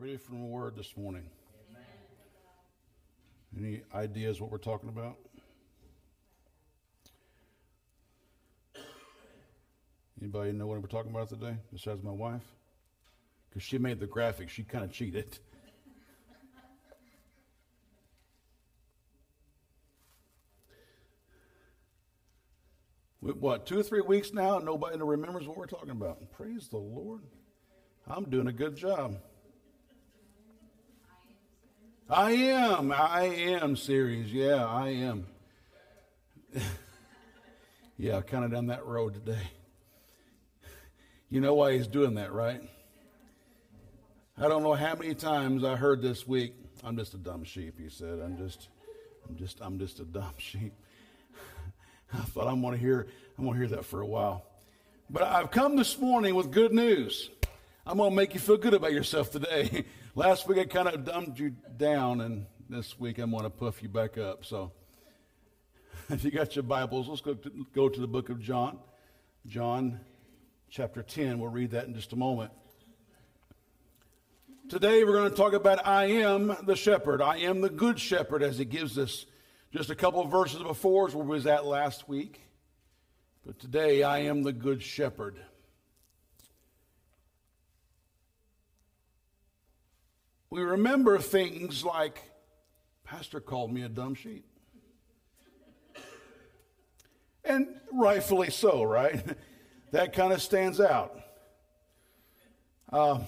ready for a word this morning? Any ideas what we're talking about? Anybody know what we're talking about today besides my wife? Because she made the graphic, she kind of cheated. What, two or three weeks now, nobody remembers what we're talking about? Praise the Lord. I'm doing a good job. I am. I am serious. Yeah, I am. yeah, kind of down that road today. You know why he's doing that, right? I don't know how many times I heard this week, I'm just a dumb sheep, he said. I'm just I'm just I'm just a dumb sheep. I thought I'm gonna hear I'm gonna hear that for a while. But I've come this morning with good news. I'm going to make you feel good about yourself today. Last week I kind of dumbed you down, and this week I'm going to puff you back up. So, if you got your Bibles, let's go to, go to the book of John. John chapter 10. We'll read that in just a moment. Today we're going to talk about I am the shepherd. I am the good shepherd, as he gives us just a couple of verses before is where we was at last week. But today I am the good shepherd. We remember things like, Pastor called me a dumb sheep. And rightfully so, right? that kind of stands out. Uh,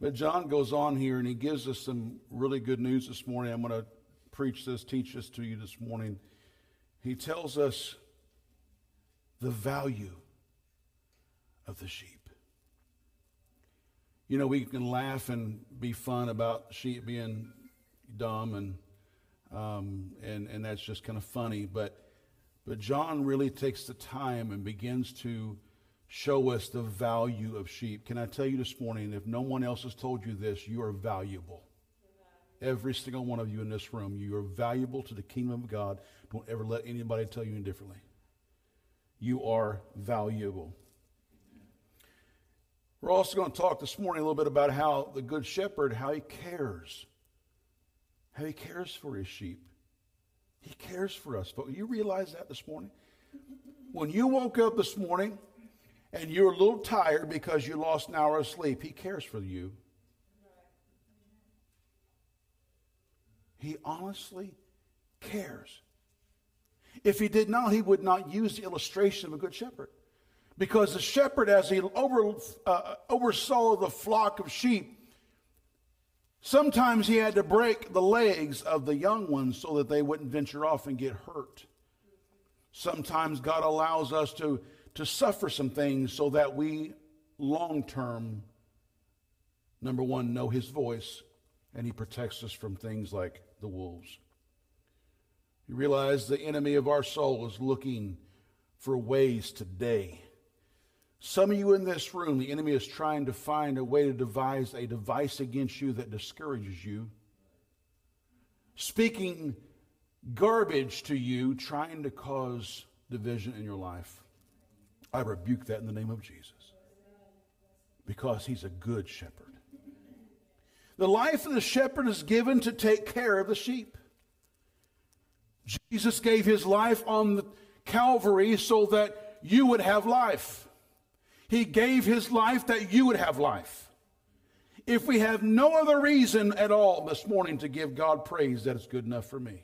but John goes on here and he gives us some really good news this morning. I'm going to preach this, teach this to you this morning. He tells us the value of the sheep you know, we can laugh and be fun about sheep being dumb and um, and and that's just kind of funny. But but John really takes the time and begins to show us the value of sheep. Can I tell you this morning, if no one else has told you this, you are valuable. Every single one of you in this room, you are valuable to the kingdom of God. Don't ever let anybody tell you any differently. You are valuable. We're also going to talk this morning a little bit about how the Good Shepherd, how he cares. How he cares for his sheep. He cares for us. But you realize that this morning? When you woke up this morning and you're a little tired because you lost an hour of sleep, he cares for you. He honestly cares. If he did not, he would not use the illustration of a good shepherd. Because the shepherd, as he over, uh, oversaw the flock of sheep, sometimes he had to break the legs of the young ones so that they wouldn't venture off and get hurt. Sometimes God allows us to, to suffer some things so that we long term, number one, know his voice, and he protects us from things like the wolves. You realize the enemy of our soul is looking for ways today some of you in this room, the enemy is trying to find a way to devise a device against you that discourages you, speaking garbage to you, trying to cause division in your life. I rebuke that in the name of Jesus because he's a good shepherd. The life of the shepherd is given to take care of the sheep. Jesus gave his life on the Calvary so that you would have life. He gave his life that you would have life. If we have no other reason at all this morning to give God praise, that is good enough for me.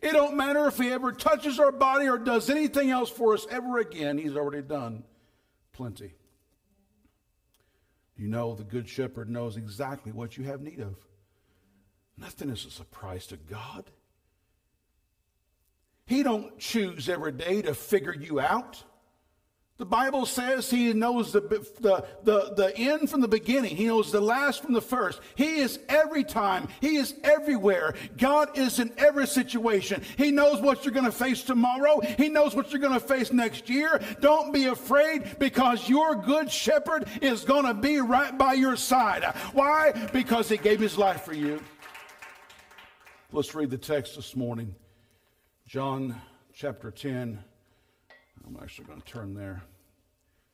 It don't matter if he ever touches our body or does anything else for us ever again. He's already done plenty. You know, the good shepherd knows exactly what you have need of. Nothing is a surprise to God. He don't choose every day to figure you out. The Bible says he knows the, the, the, the end from the beginning. He knows the last from the first. He is every time. He is everywhere. God is in every situation. He knows what you're going to face tomorrow. He knows what you're going to face next year. Don't be afraid because your good shepherd is going to be right by your side. Why? Because he gave his life for you. Let's read the text this morning. John chapter 10 I'm actually going to turn there.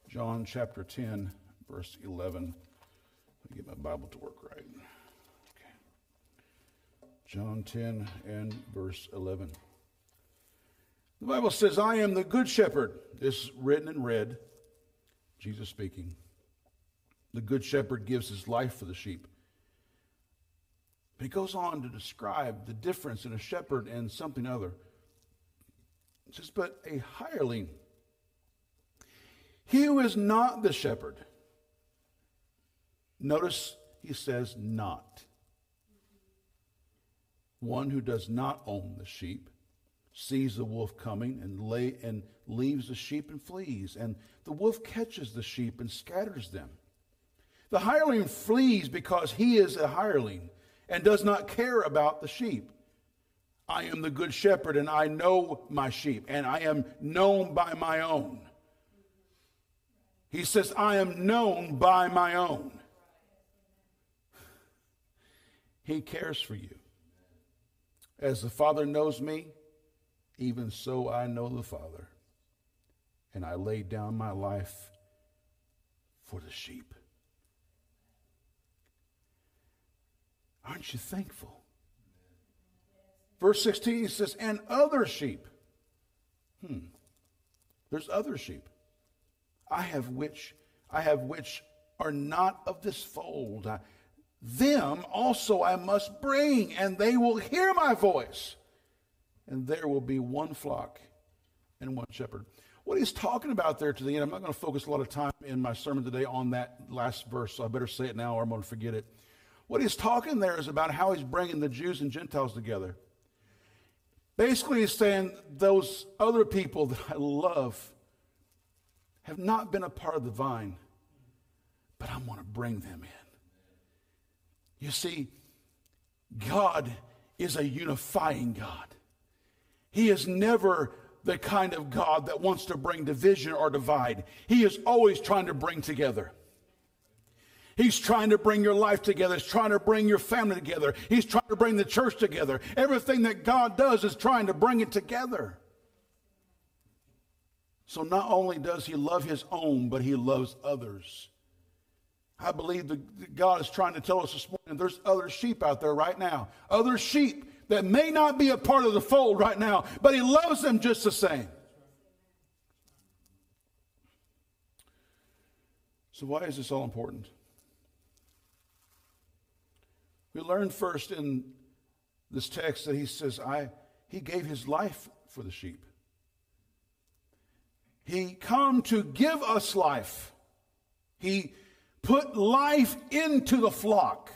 John chapter 10, verse 11. Let me get my Bible to work right. Okay. John 10 and verse 11. The Bible says, I am the good shepherd. This is written and read, Jesus speaking. The good shepherd gives his life for the sheep. But he goes on to describe the difference in a shepherd and something other. It says, but a hireling, he who is not the shepherd. Notice he says not. One who does not own the sheep sees the wolf coming and lay and leaves the sheep and flees and the wolf catches the sheep and scatters them the hireling flees because he is a hireling and does not care about the sheep i am the good shepherd and i know my sheep and i am known by my own he says i am known by my own he cares for you as the father knows me even so I know the Father, and I lay down my life for the sheep. Aren't you thankful? Verse 16 says, and other sheep. Hmm. There's other sheep. I have which I have which are not of this fold. Them also I must bring, and they will hear my voice and there will be one flock and one shepherd. What he's talking about there to the end, I'm not going to focus a lot of time in my sermon today on that last verse, so I better say it now or I'm going to forget it. What he's talking there is about how he's bringing the Jews and Gentiles together. Basically, he's saying those other people that I love have not been a part of the vine, but I'm going to bring them in. You see, God is a unifying God. He is never the kind of God that wants to bring division or divide. He is always trying to bring together. He's trying to bring your life together. He's trying to bring your family together. He's trying to bring the church together. Everything that God does is trying to bring it together. So not only does he love his own, but he loves others. I believe that God is trying to tell us this morning there's other sheep out there right now. Other sheep that may not be a part of the fold right now, but he loves them just the same. So, why is this all important? We learn first in this text that he says, I, he gave his life for the sheep. He come to give us life. He put life into the flock.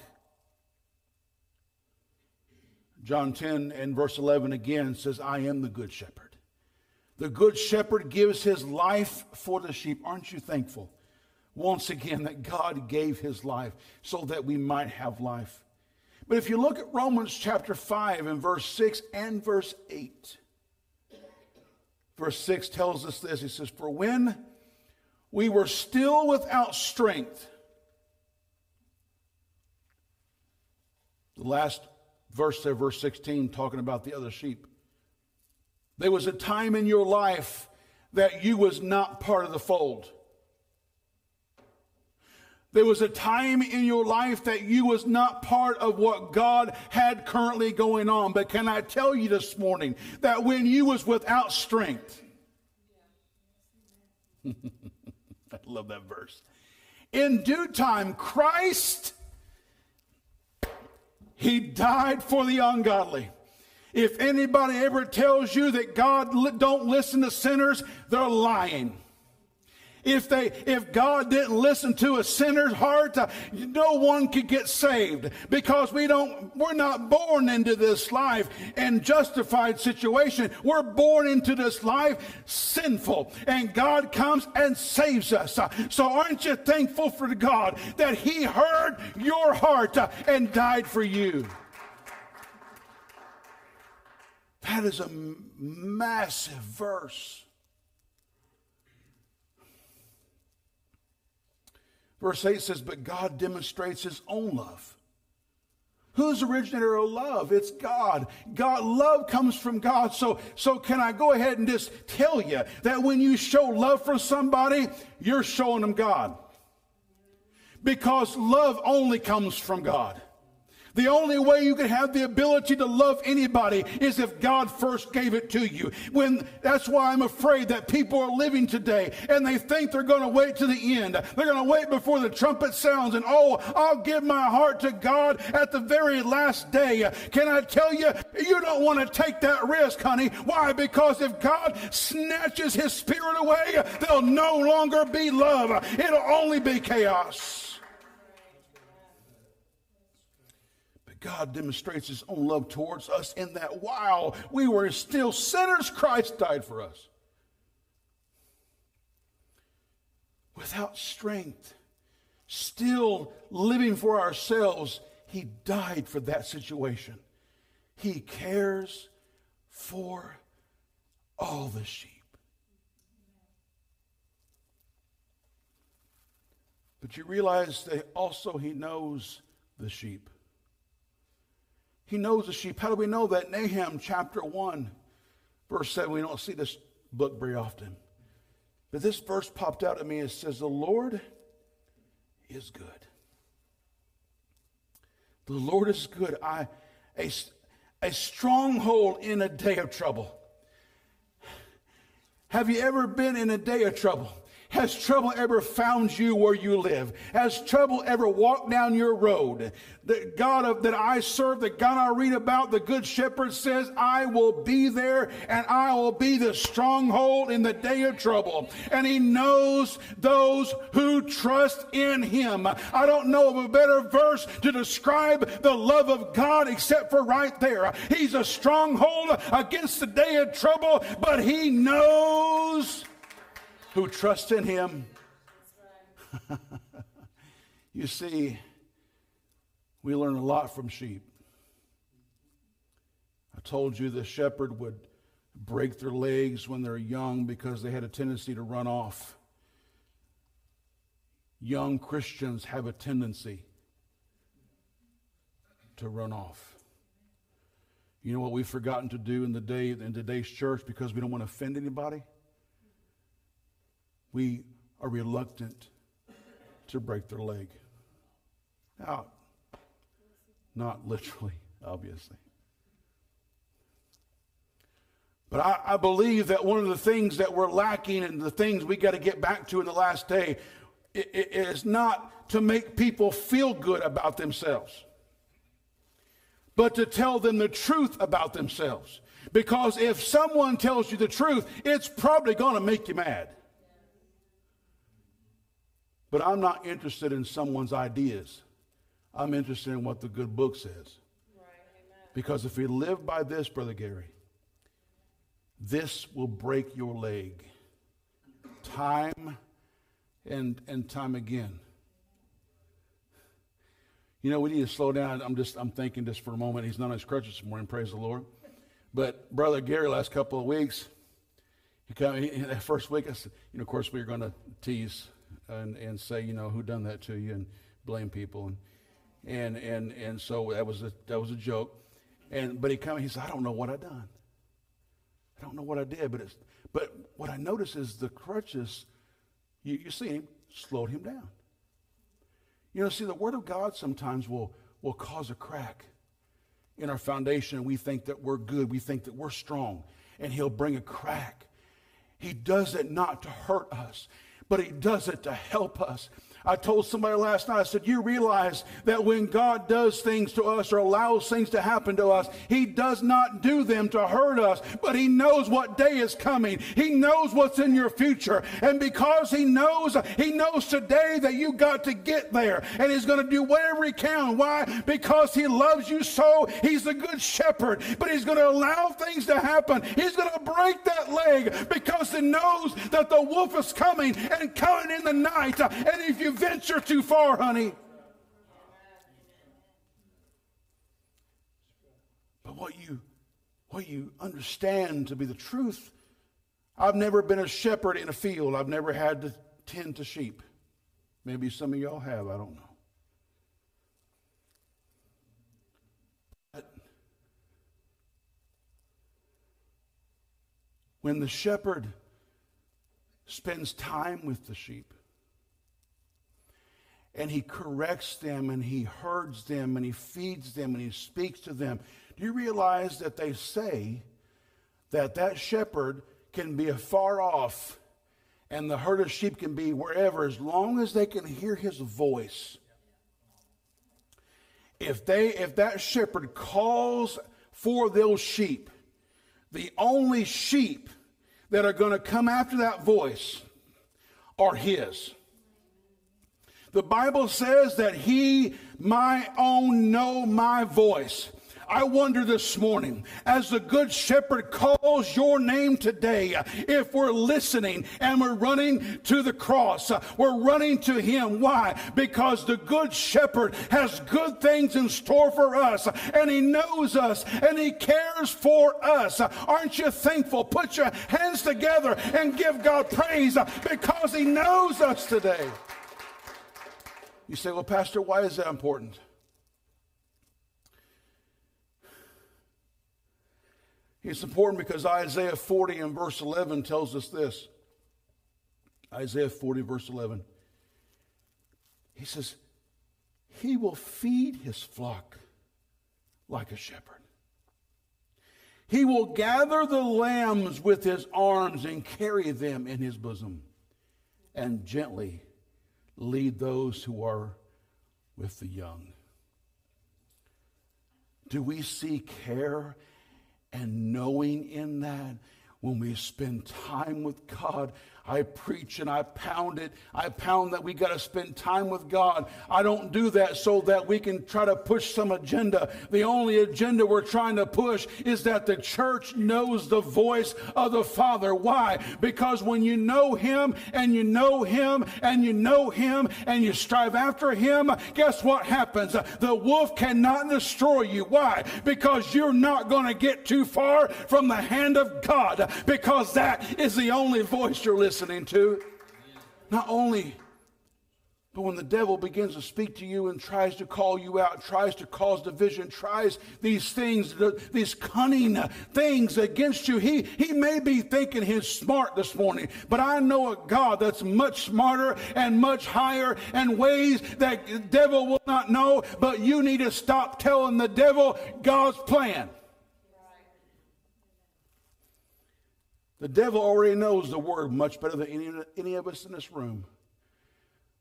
John 10 and verse 11 again says, I am the good shepherd. The good shepherd gives his life for the sheep. Aren't you thankful? Once again, that God gave his life so that we might have life. But if you look at Romans chapter 5 and verse 6 and verse 8, verse 6 tells us this. He says, For when we were still without strength, the last verse there, verse 16, talking about the other sheep. There was a time in your life that you was not part of the fold. There was a time in your life that you was not part of what God had currently going on. But can I tell you this morning that when you was without strength, I love that verse. In due time, Christ he died for the ungodly. If anybody ever tells you that God don't listen to sinners, they're lying. If they, if God didn't listen to a sinner's heart, uh, no one could get saved because we don't, we're not born into this life in justified situation. We're born into this life sinful and God comes and saves us. Uh, so aren't you thankful for God that he heard your heart uh, and died for you? That is a massive verse. Verse 8 says, But God demonstrates his own love. Who's originator of love? It's God. God love comes from God. So, so can I go ahead and just tell you that when you show love for somebody, you're showing them God. because love only comes from God. The only way you can have the ability to love anybody is if God first gave it to you. When that's why I'm afraid that people are living today and they think they're going to wait to the end. They're going to wait before the trumpet sounds and oh, I'll give my heart to God at the very last day. Can I tell you, you don't want to take that risk, honey. Why? Because if God snatches his spirit away, there'll no longer be love. It'll only be chaos. God demonstrates his own love towards us in that while we were still sinners, Christ died for us. Without strength, still living for ourselves, he died for that situation. He cares for all the sheep. But you realize that also he knows the sheep. He knows the sheep. How do we know that? Nahum chapter 1, verse 7. We don't see this book very often. But this verse popped out at me. It says, The Lord is good. The Lord is good. I, a, a stronghold in a day of trouble. Have you ever been in a day of trouble? Has trouble ever found you where you live? Has trouble ever walked down your road? The God of, that I serve, the God I read about, the Good Shepherd says, I will be there and I will be the stronghold in the day of trouble. And He knows those who trust in Him. I don't know of a better verse to describe the love of God except for right there. He's a stronghold against the day of trouble, but He knows who trust in him. you see, we learn a lot from sheep. I told you the shepherd would break their legs when they're young because they had a tendency to run off. Young Christians have a tendency to run off. You know what we've forgotten to do in the day in today's church because we don't want to offend anybody? We are reluctant to break their leg. Now, not literally, obviously. But I, I, believe that one of the things that we're lacking and the things we got to get back to in the last day is not to make people feel good about themselves, but to tell them the truth about themselves. Because if someone tells you the truth, it's probably going to make you mad. But I'm not interested in someone's ideas. I'm interested in what the good book says. Right, because if we live by this, Brother Gary, this will break your leg time and, and time again. You know, we need to slow down. I'm just, I'm thinking this for a moment. He's not on his crutches this morning, praise the Lord. But Brother Gary, last couple of weeks, he came, he, that first week, I said, you know, of course, we were going to tease and, and say, you know, who done that to you and blame people. And, and, and, and so that was a, that was a joke. And, but he come, he said, I don't know what I done. I don't know what I did, but it's, but what I notice is the crutches, you, you see him, slowed him down. You know, see, the Word of God sometimes will, will cause a crack in our foundation, and we think that we're good. We think that we're strong, and He'll bring a crack. He does it not to hurt us but He does it to help us. I told somebody last night, I said, You realize that when God does things to us or allows things to happen to us, He does not do them to hurt us, but He knows what day is coming. He knows what's in your future. And because He knows, He knows today that you got to get there. And He's going to do whatever He can. Why? Because He loves you so. He's the good shepherd. But He's going to allow things to happen. He's going to break that leg because He knows that the wolf is coming and coming in the night. And if venture too far, honey. But what you what you understand to be the truth, I've never been a shepherd in a field. I've never had to tend to sheep. Maybe some of y'all have, I don't know. But when the shepherd spends time with the sheep, and he corrects them and he herds them and he feeds them and he speaks to them. Do you realize that they say that that shepherd can be afar off and the herd of sheep can be wherever as long as they can hear his voice? If they if that shepherd calls for those sheep, the only sheep that are going to come after that voice are his. The Bible says that he, my own, know my voice. I wonder this morning, as the Good Shepherd calls your name today, if we're listening and we're running to the cross, we're running to Him. Why? Because the Good Shepherd has good things in store for us, and He knows us, and He cares for us. Aren't you thankful? Put your hands together and give God praise because He knows us today. You say, well, Pastor, why is that important? It's important because Isaiah 40 and verse 11 tells us this. Isaiah 40, verse 11. He says, He will feed his flock like a shepherd. He will gather the lambs with his arms and carry them in his bosom and gently lead those who are with the young. Do we see care and knowing in that when we spend time with God I preach and I pound it. I pound that we got to spend time with God. I don't do that so that we can try to push some agenda. The only agenda we're trying to push is that the church knows the voice of the Father. Why? Because when you know Him and you know Him and you know Him and you strive after Him, guess what happens? The wolf cannot destroy you. Why? Because you're not going to get too far from the hand of God because that is the only voice you're listening listening to. Not only, but when the devil begins to speak to you and tries to call you out, tries to cause division, tries these things, these cunning things against you, he, he may be thinking he's smart this morning, but I know a God that's much smarter and much higher and ways that the devil will not know, but you need to stop telling the devil God's plan. The devil already knows the word much better than any, any of us in this room.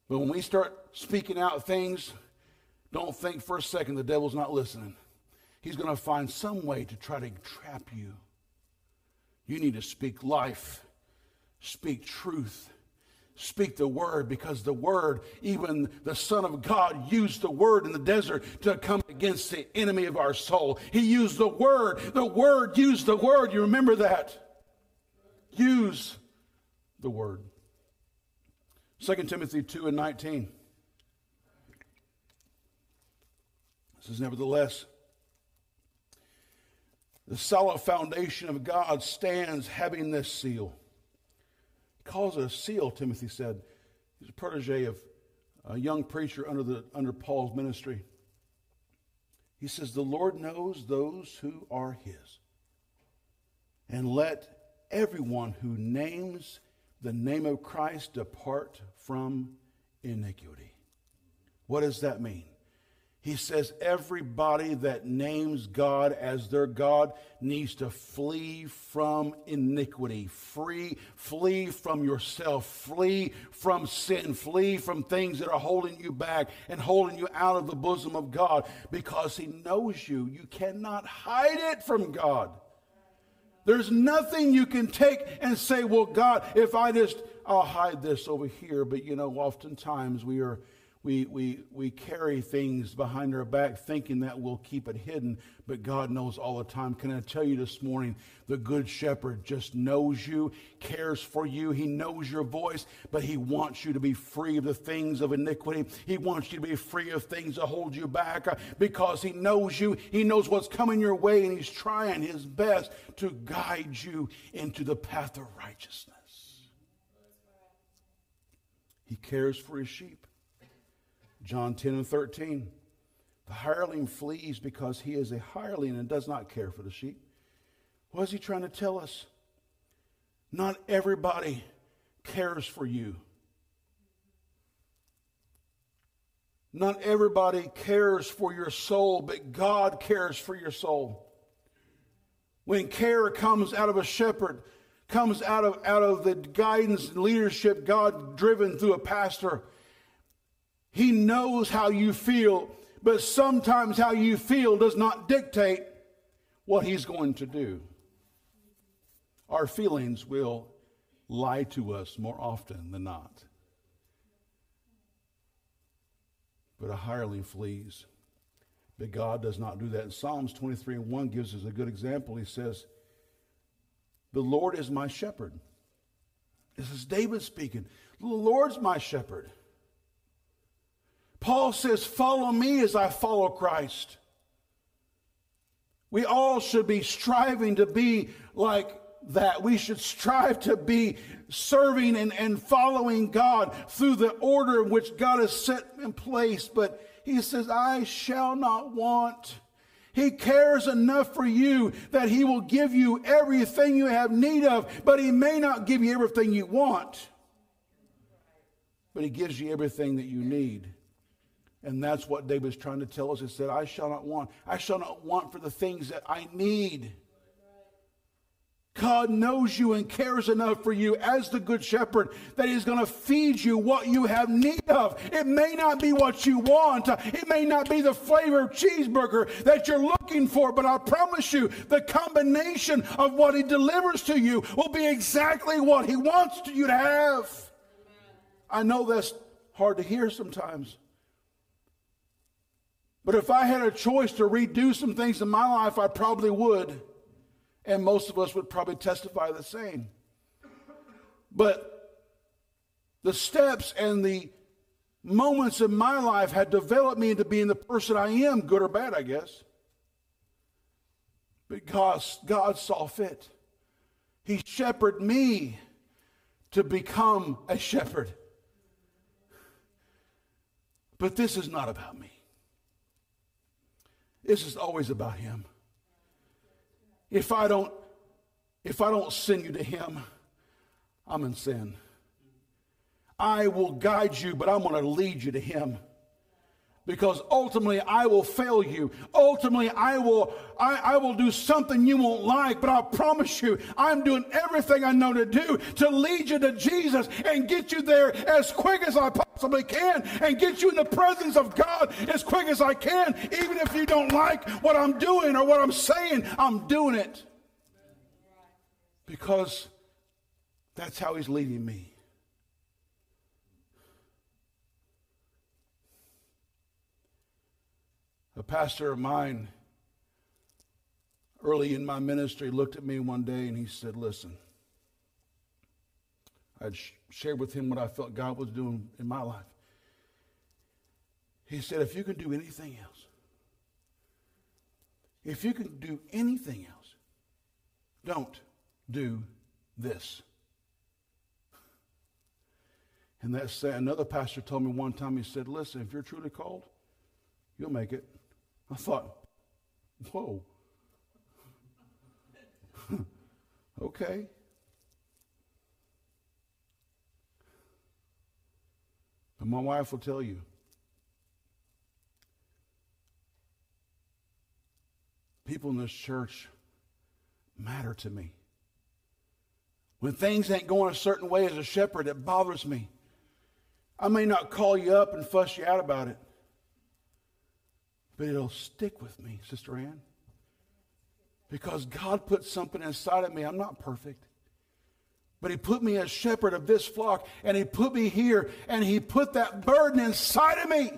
But when we start speaking out things, don't think for a second the devil's not listening. He's going to find some way to try to trap you. You need to speak life, speak truth, speak the word because the word, even the Son of God, used the word in the desert to come against the enemy of our soul. He used the word. The word used the word. You remember that? Use the word. 2 Timothy 2 and 19. This is nevertheless the solid foundation of God stands having this seal. He calls it a seal, Timothy said. He's a protege of a young preacher under, the, under Paul's ministry. He says, The Lord knows those who are his. And let everyone who names the name of Christ depart from iniquity. What does that mean? He says everybody that names God as their God needs to flee from iniquity, free, flee from yourself, flee from sin, flee from things that are holding you back and holding you out of the bosom of God because He knows you. You cannot hide it from God. There's nothing you can take and say, well, God, if I just, I'll hide this over here. But you know, oftentimes we are we, we, we carry things behind our back thinking that we'll keep it hidden, but God knows all the time. Can I tell you this morning, the Good Shepherd just knows you, cares for you. He knows your voice, but He wants you to be free of the things of iniquity. He wants you to be free of things that hold you back uh, because He knows you. He knows what's coming your way, and He's trying His best to guide you into the path of righteousness. He cares for His sheep. John 10 and 13. The hireling flees because he is a hireling and does not care for the sheep. What is he trying to tell us? Not everybody cares for you. Not everybody cares for your soul, but God cares for your soul. When care comes out of a shepherd, comes out of, out of the guidance and leadership God driven through a pastor, he knows how you feel, but sometimes how you feel does not dictate what he's going to do. Our feelings will lie to us more often than not. But a hireling flees. But God does not do that. And Psalms 23 and 1 gives us a good example. He says, The Lord is my shepherd. This is David speaking. The Lord's my shepherd. Paul says, Follow me as I follow Christ. We all should be striving to be like that. We should strive to be serving and, and following God through the order in which God has set in place. But he says, I shall not want. He cares enough for you that he will give you everything you have need of, but he may not give you everything you want. But he gives you everything that you need. And that's what David's trying to tell us. He said, I shall not want. I shall not want for the things that I need. God knows you and cares enough for you as the good shepherd that he's going to feed you what you have need of. It may not be what you want. It may not be the flavor of cheeseburger that you're looking for, but I promise you the combination of what he delivers to you will be exactly what he wants you to have. I know that's hard to hear sometimes. But if I had a choice to redo some things in my life, I probably would. And most of us would probably testify the same. But the steps and the moments in my life had developed me into being the person I am, good or bad, I guess. But God, God saw fit. He shepherded me to become a shepherd. But this is not about me. This is always about him. If I don't if I don't send you to him, I'm in sin. I will guide you, but I'm going to lead you to him because ultimately I will fail you. Ultimately, I will, I, I, will do something you won't like, but I promise you, I'm doing everything I know to do to lead you to Jesus and get you there as quick as I possibly can and get you in the presence of God as quick as I can. Even if you don't like what I'm doing or what I'm saying, I'm doing it because that's how He's leading me. A pastor of mine early in my ministry looked at me one day and he said, Listen, I'd sh- shared with him what I felt God was doing in my life. He said, If you can do anything else, if you can do anything else, don't do this. And that's another pastor told me one time, he said, Listen, if you're truly called, you'll make it. I thought, whoa. okay. But my wife will tell you people in this church matter to me. When things ain't going a certain way as a shepherd, it bothers me. I may not call you up and fuss you out about it but it'll stick with me, Sister Ann. Because God put something inside of me. I'm not perfect. But he put me as shepherd of this flock, and he put me here, and he put that burden inside of me.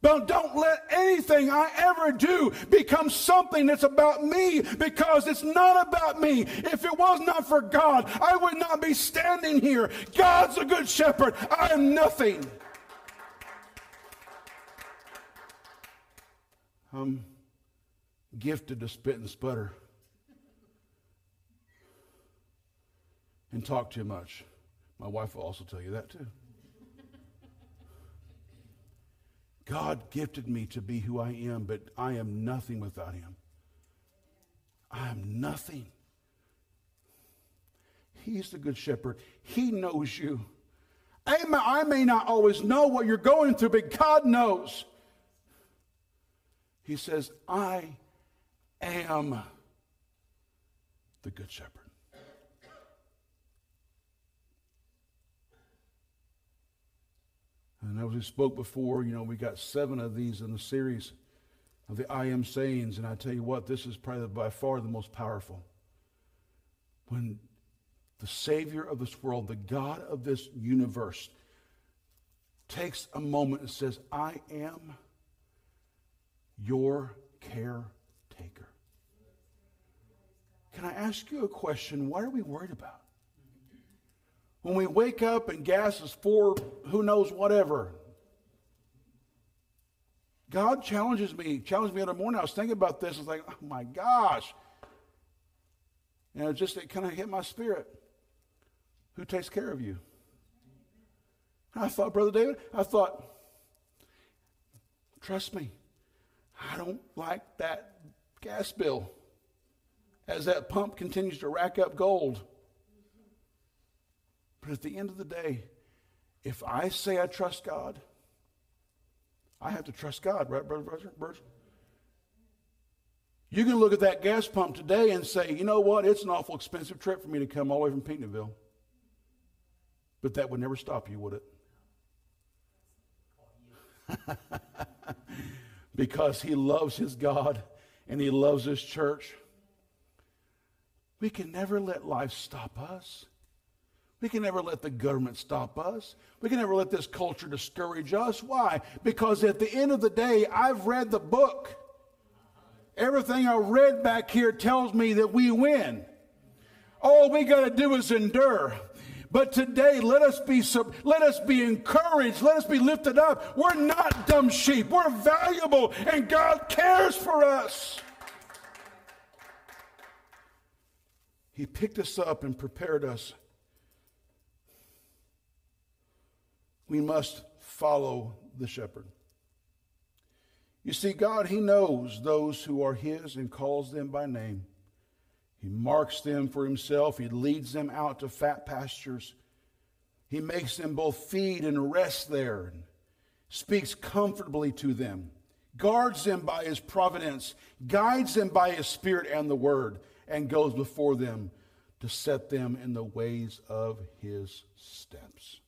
But don't let anything I ever do become something that's about me because it's not about me. If it was not for God, I would not be standing here. God's a good shepherd. I am nothing. I'm gifted to spit and sputter and talk too much. My wife will also tell you that too. God gifted me to be who I am, but I am nothing without Him. I am nothing. He's the good shepherd. He knows you. I may not always know what you're going through, but God knows. He says, I am the Good Shepherd. And as we spoke before, you know, we got seven of these in the series of the I am sayings. And I tell you what, this is probably by far the most powerful. When the Savior of this world, the God of this universe, takes a moment and says, I am your caretaker. Can I ask you a question? What are we worried about? When we wake up and gas is four, who knows whatever. God challenges me, challenged me the other morning. I was thinking about this. I was like, oh my gosh. And it just it kind of hit my spirit. Who takes care of you? I thought, Brother David, I thought, trust me, don't like that gas bill as that pump continues to rack up gold. But at the end of the day, if I say I trust God, I have to trust God, right, Brother Bruce? You can look at that gas pump today and say, you know what, it's an awful expensive trip for me to come all the way from Peaknaville. But that would never stop you, would it? because he loves his God and he loves his church. We can never let life stop us. We can never let the government stop us. We can never let this culture discourage us. Why? Because at the end of the day, I've read the book. Everything I read back here tells me that we win. All we got to do is endure. But today, let us be let us be encouraged. Let us be lifted up. We're not dumb sheep. We're valuable, and God cares for us. He picked us up and prepared us we must follow the shepherd. You see, God, He knows those who are His and calls them by name. He marks them for Himself, He leads them out to fat pastures. He makes them both feed and rest there, and speaks comfortably to them, guards them by His providence, guides them by His Spirit and the Word, and goes before them to set them in the ways of His steps.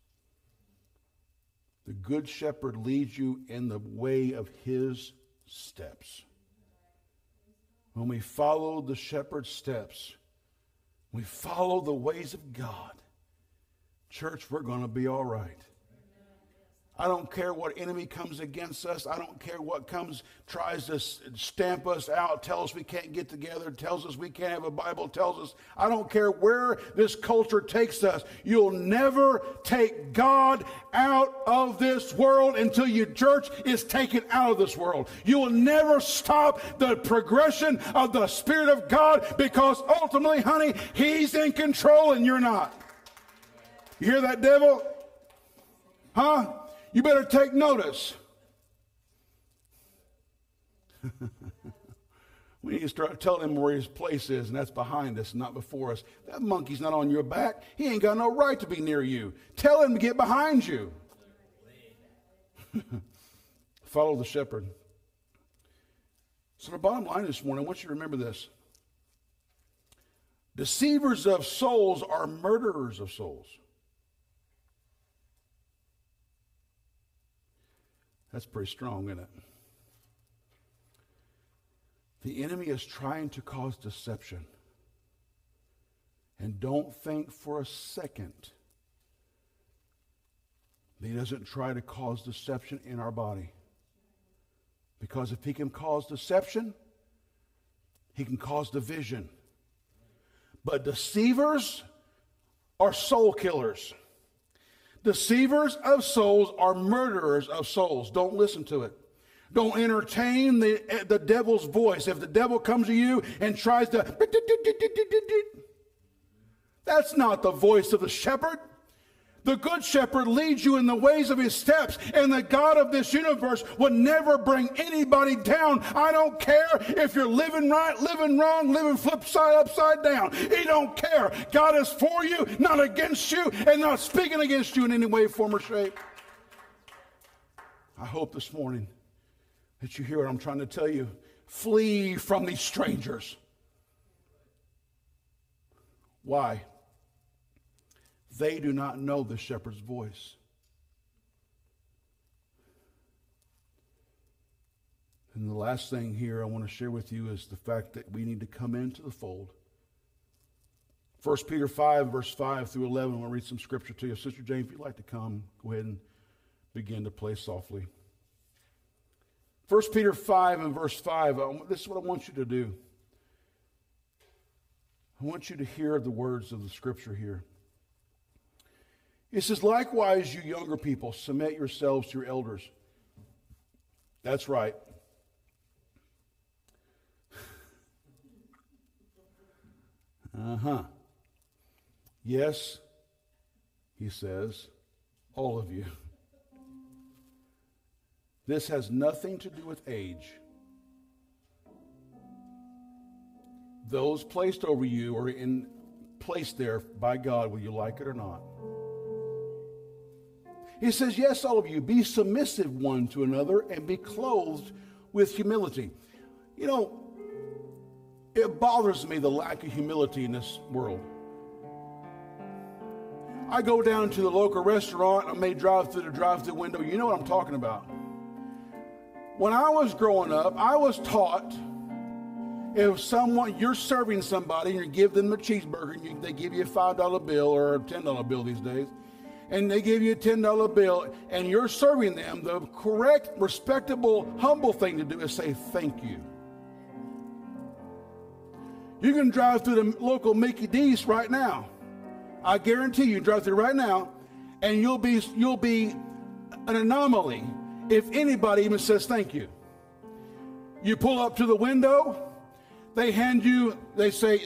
The Good Shepherd leads you in the way of his steps. When we follow the shepherd's steps, we follow the ways of God, church, we're going to be all right. I don't care what enemy comes against us. I don't care what comes, tries to stamp us out, tells us we can't get together, tells us we can't have a Bible, tells us, I don't care where this culture takes us. You'll never take God out of this world until your church is taken out of this world. You will never stop the progression of the Spirit of God because ultimately, honey, He's in control and you're not. You hear that, devil? Huh? You better take notice. we need to start telling him where his place is, and that's behind us, not before us. That monkey's not on your back. He ain't got no right to be near you. Tell him to get behind you. Follow the shepherd. So, the bottom line this morning, I want you to remember this deceivers of souls are murderers of souls. That's pretty strong, isn't it? The enemy is trying to cause deception. And don't think for a second that he doesn't try to cause deception in our body. Because if he can cause deception, he can cause division. But deceivers are soul killers. Deceivers of souls are murderers of souls. Don't listen to it. Don't entertain the, the devil's voice. If the devil comes to you and tries to, that's not the voice of the shepherd. The good shepherd leads you in the ways of his steps, and the God of this universe would never bring anybody down. I don't care if you're living right, living wrong, living flip side upside down. He don't care. God is for you, not against you, and not speaking against you in any way, form, or shape. I hope this morning that you hear what I'm trying to tell you. Flee from these strangers. Why? They do not know the shepherd's voice. And the last thing here I want to share with you is the fact that we need to come into the fold. 1 Peter 5, verse 5 through 11. I want to read some scripture to you. Sister Jane, if you'd like to come, go ahead and begin to play softly. 1 Peter 5 and verse 5. This is what I want you to do. I want you to hear the words of the scripture here. It says, likewise, you younger people, submit yourselves to your elders. That's right. Uh huh. Yes, he says, all of you. This has nothing to do with age. Those placed over you are in placed there by God, whether you like it or not. He says, Yes, all of you, be submissive one to another and be clothed with humility. You know, it bothers me the lack of humility in this world. I go down to the local restaurant, I may drive through the drive through window. You know what I'm talking about. When I was growing up, I was taught if someone you're serving somebody and you give them a cheeseburger and you, they give you a five dollar bill or a ten dollar bill these days, and they give you a $10 bill and you're serving them, the correct, respectable, humble thing to do is say thank you. You can drive through the local Mickey D's right now. I guarantee you, drive through right now, and you'll be you'll be an anomaly if anybody even says thank you. You pull up to the window, they hand you, they say,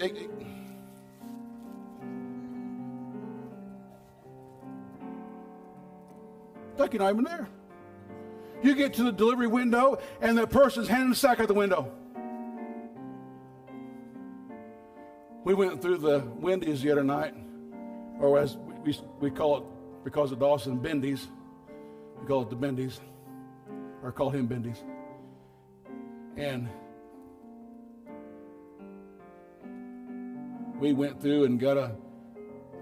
You're not even there. You get to the delivery window and the person's handing the sack out the window. We went through the Wendy's the other night, or as we, we call it because of Dawson, Bendy's. We call it the Bendy's, or call him Bendy's. And we went through and got a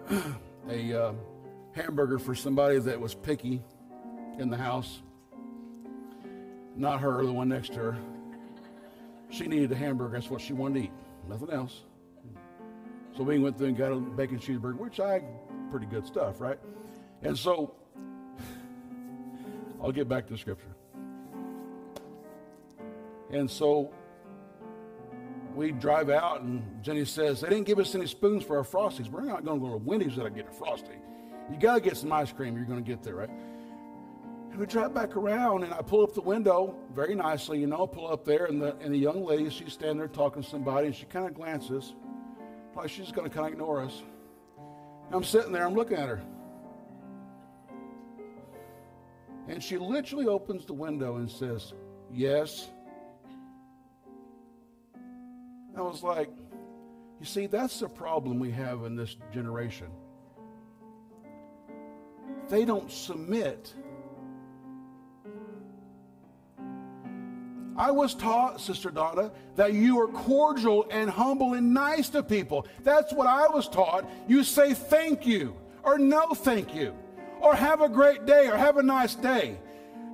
a uh, hamburger for somebody that was picky in the house. Not her, the one next to her. She needed a hamburger. That's what she wanted to eat. Nothing else. So we went through and got a bacon cheeseburger, which I pretty good stuff, right? And so I'll get back to the scripture. And so we drive out, and Jenny says, They didn't give us any spoons for our frosties. We're not going to go to Wendy's to get a frosty. You got to get some ice cream. You're going to get there, right? And we drive back around, and I pull up the window very nicely, you know, pull up there, and the, and the young lady, she's standing there talking to somebody, and she kind of glances, like she's going to kind of ignore us. And I'm sitting there, I'm looking at her. And she literally opens the window and says, Yes. I was like, You see, that's the problem we have in this generation. They don't submit I was taught, Sister Donna, that you are cordial and humble and nice to people. That's what I was taught. You say thank you or no thank you or have a great day or have a nice day.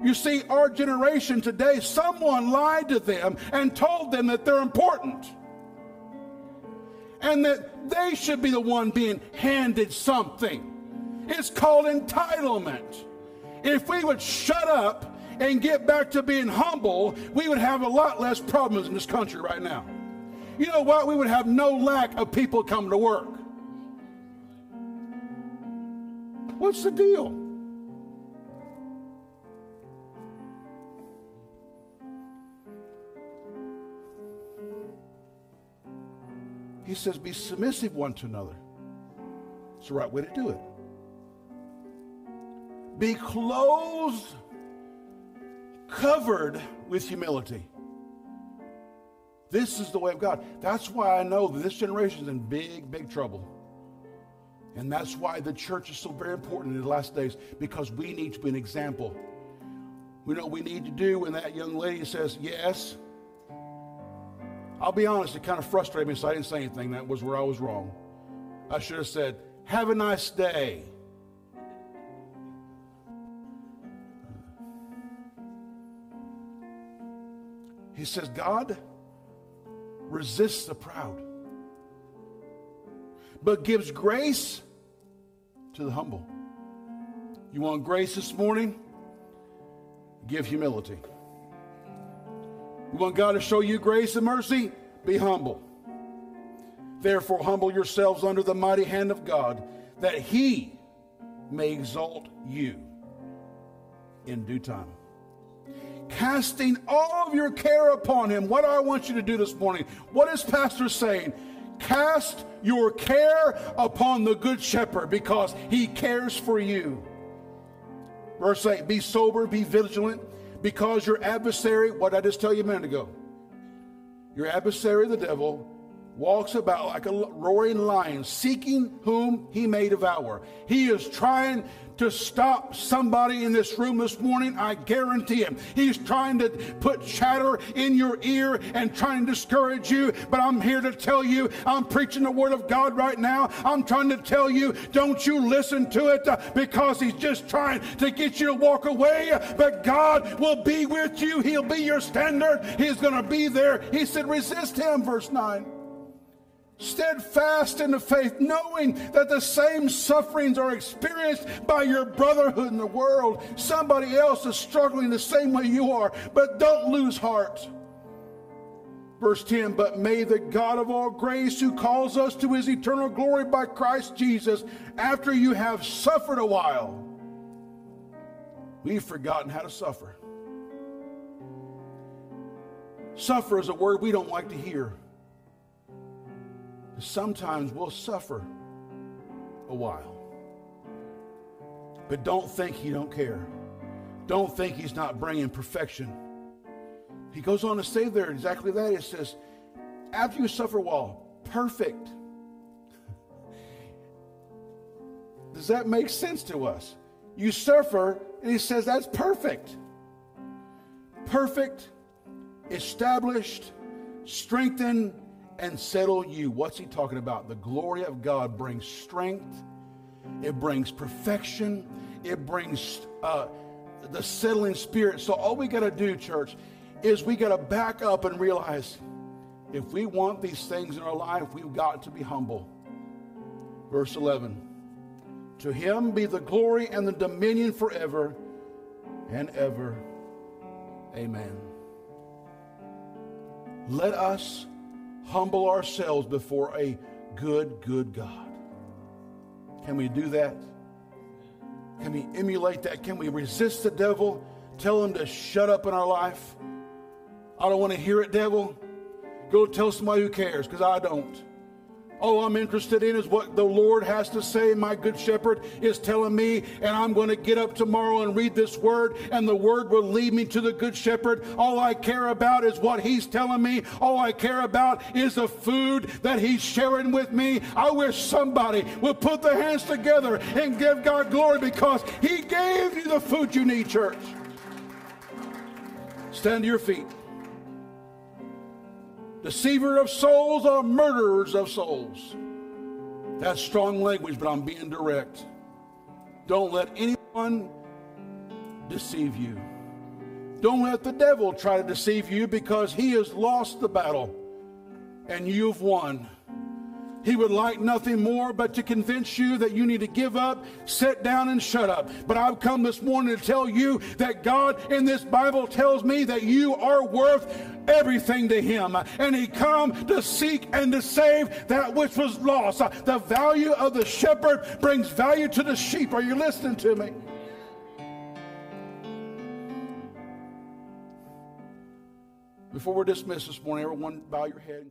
You see, our generation today, someone lied to them and told them that they're important and that they should be the one being handed something. It's called entitlement. If we would shut up and get back to being humble, we would have a lot less problems in this country right now. You know what? We would have no lack of people coming to work. What's the deal? He says, be submissive one to another. It's the right way to do it. be clothed, covered with humility. This is the way of God. That's why I know that this generation is in big, big trouble. And that's why the church is so very important in the last days because we need to be an example. We know what we need to do when that young lady says yes. I'll be honest, it kind of frustrated me, so I didn't say anything. That was where I was wrong. I should have said, Have a nice day. He says, God resists the proud, but gives grace to the humble. You want grace this morning? Give humility. You want God to show you grace and mercy? Be humble. Therefore, humble yourselves under the mighty hand of God, that He may exalt you in due time. Casting all of your care upon Him. What I want you to do this morning? What is Pastor saying? Cast your care upon the Good Shepherd because He cares for you. Verse 8 Be sober, be vigilant, because your adversary, what I just tell you a minute ago, your adversary, the devil, walks about like a roaring lion, seeking whom he may devour. He is trying to stop somebody in this room this morning, I guarantee him. He's trying to put chatter in your ear and trying to discourage you. But I'm here to tell you, I'm preaching the word of God right now. I'm trying to tell you, don't you listen to it uh, because he's just trying to get you to walk away. But God will be with you. He'll be your standard. He's going to be there. He said, resist him, verse 9 steadfast in the faith, knowing that the same sufferings are experienced by your brotherhood in the world. Somebody else is struggling the same way you are, but don't lose heart. Verse 10 But may the God of all grace, who calls us to his eternal glory by Christ Jesus, after you have suffered a while, we've forgotten how to suffer. Suffer is a word we don't like to hear sometimes we'll suffer a while. But don't think he don't care. Don't think he's not bringing perfection. He goes on to say there exactly that. It says, after you suffer a while, perfect. Does that make sense to us? You suffer, and he says that's perfect. Perfect, established, strengthened, and settle you. What's he talking about? The glory of God brings strength, it brings perfection, it brings uh, the settling spirit. So, all we got to do, church, is we got to back up and realize if we want these things in our life, we've got to be humble. Verse 11 To him be the glory and the dominion forever and ever. Amen. Let us humble ourselves before a good, good God. Can we do that? Can we emulate that? Can we resist the devil? Tell him to shut up in our life? I don't want to hear it, devil. Go tell somebody who cares, because I don't. All I'm interested in is what the Lord has to say. My good shepherd is telling me, and I'm going to get up tomorrow and read this word, and the word will lead me to the good shepherd. All I care about is what he's telling me. All I care about is the food that he's sharing with me. I wish somebody would put their hands together and give God glory because he gave you the food you need, church. Stand to your feet deceiver of souls or murderers of souls. That's strong language, but I'm being direct. Don't let anyone deceive you. Don't let the devil try to deceive you because he has lost the battle and you've won. He would like nothing more but to convince you that you need to give up, sit down, and shut up. But I've come this morning to tell you that God in this Bible tells me that you are worth everything to Him. And He come to seek and to save that which was lost. The value of the shepherd brings value to the sheep. Are you listening to me? Before we're dismissed this morning, everyone bow your head.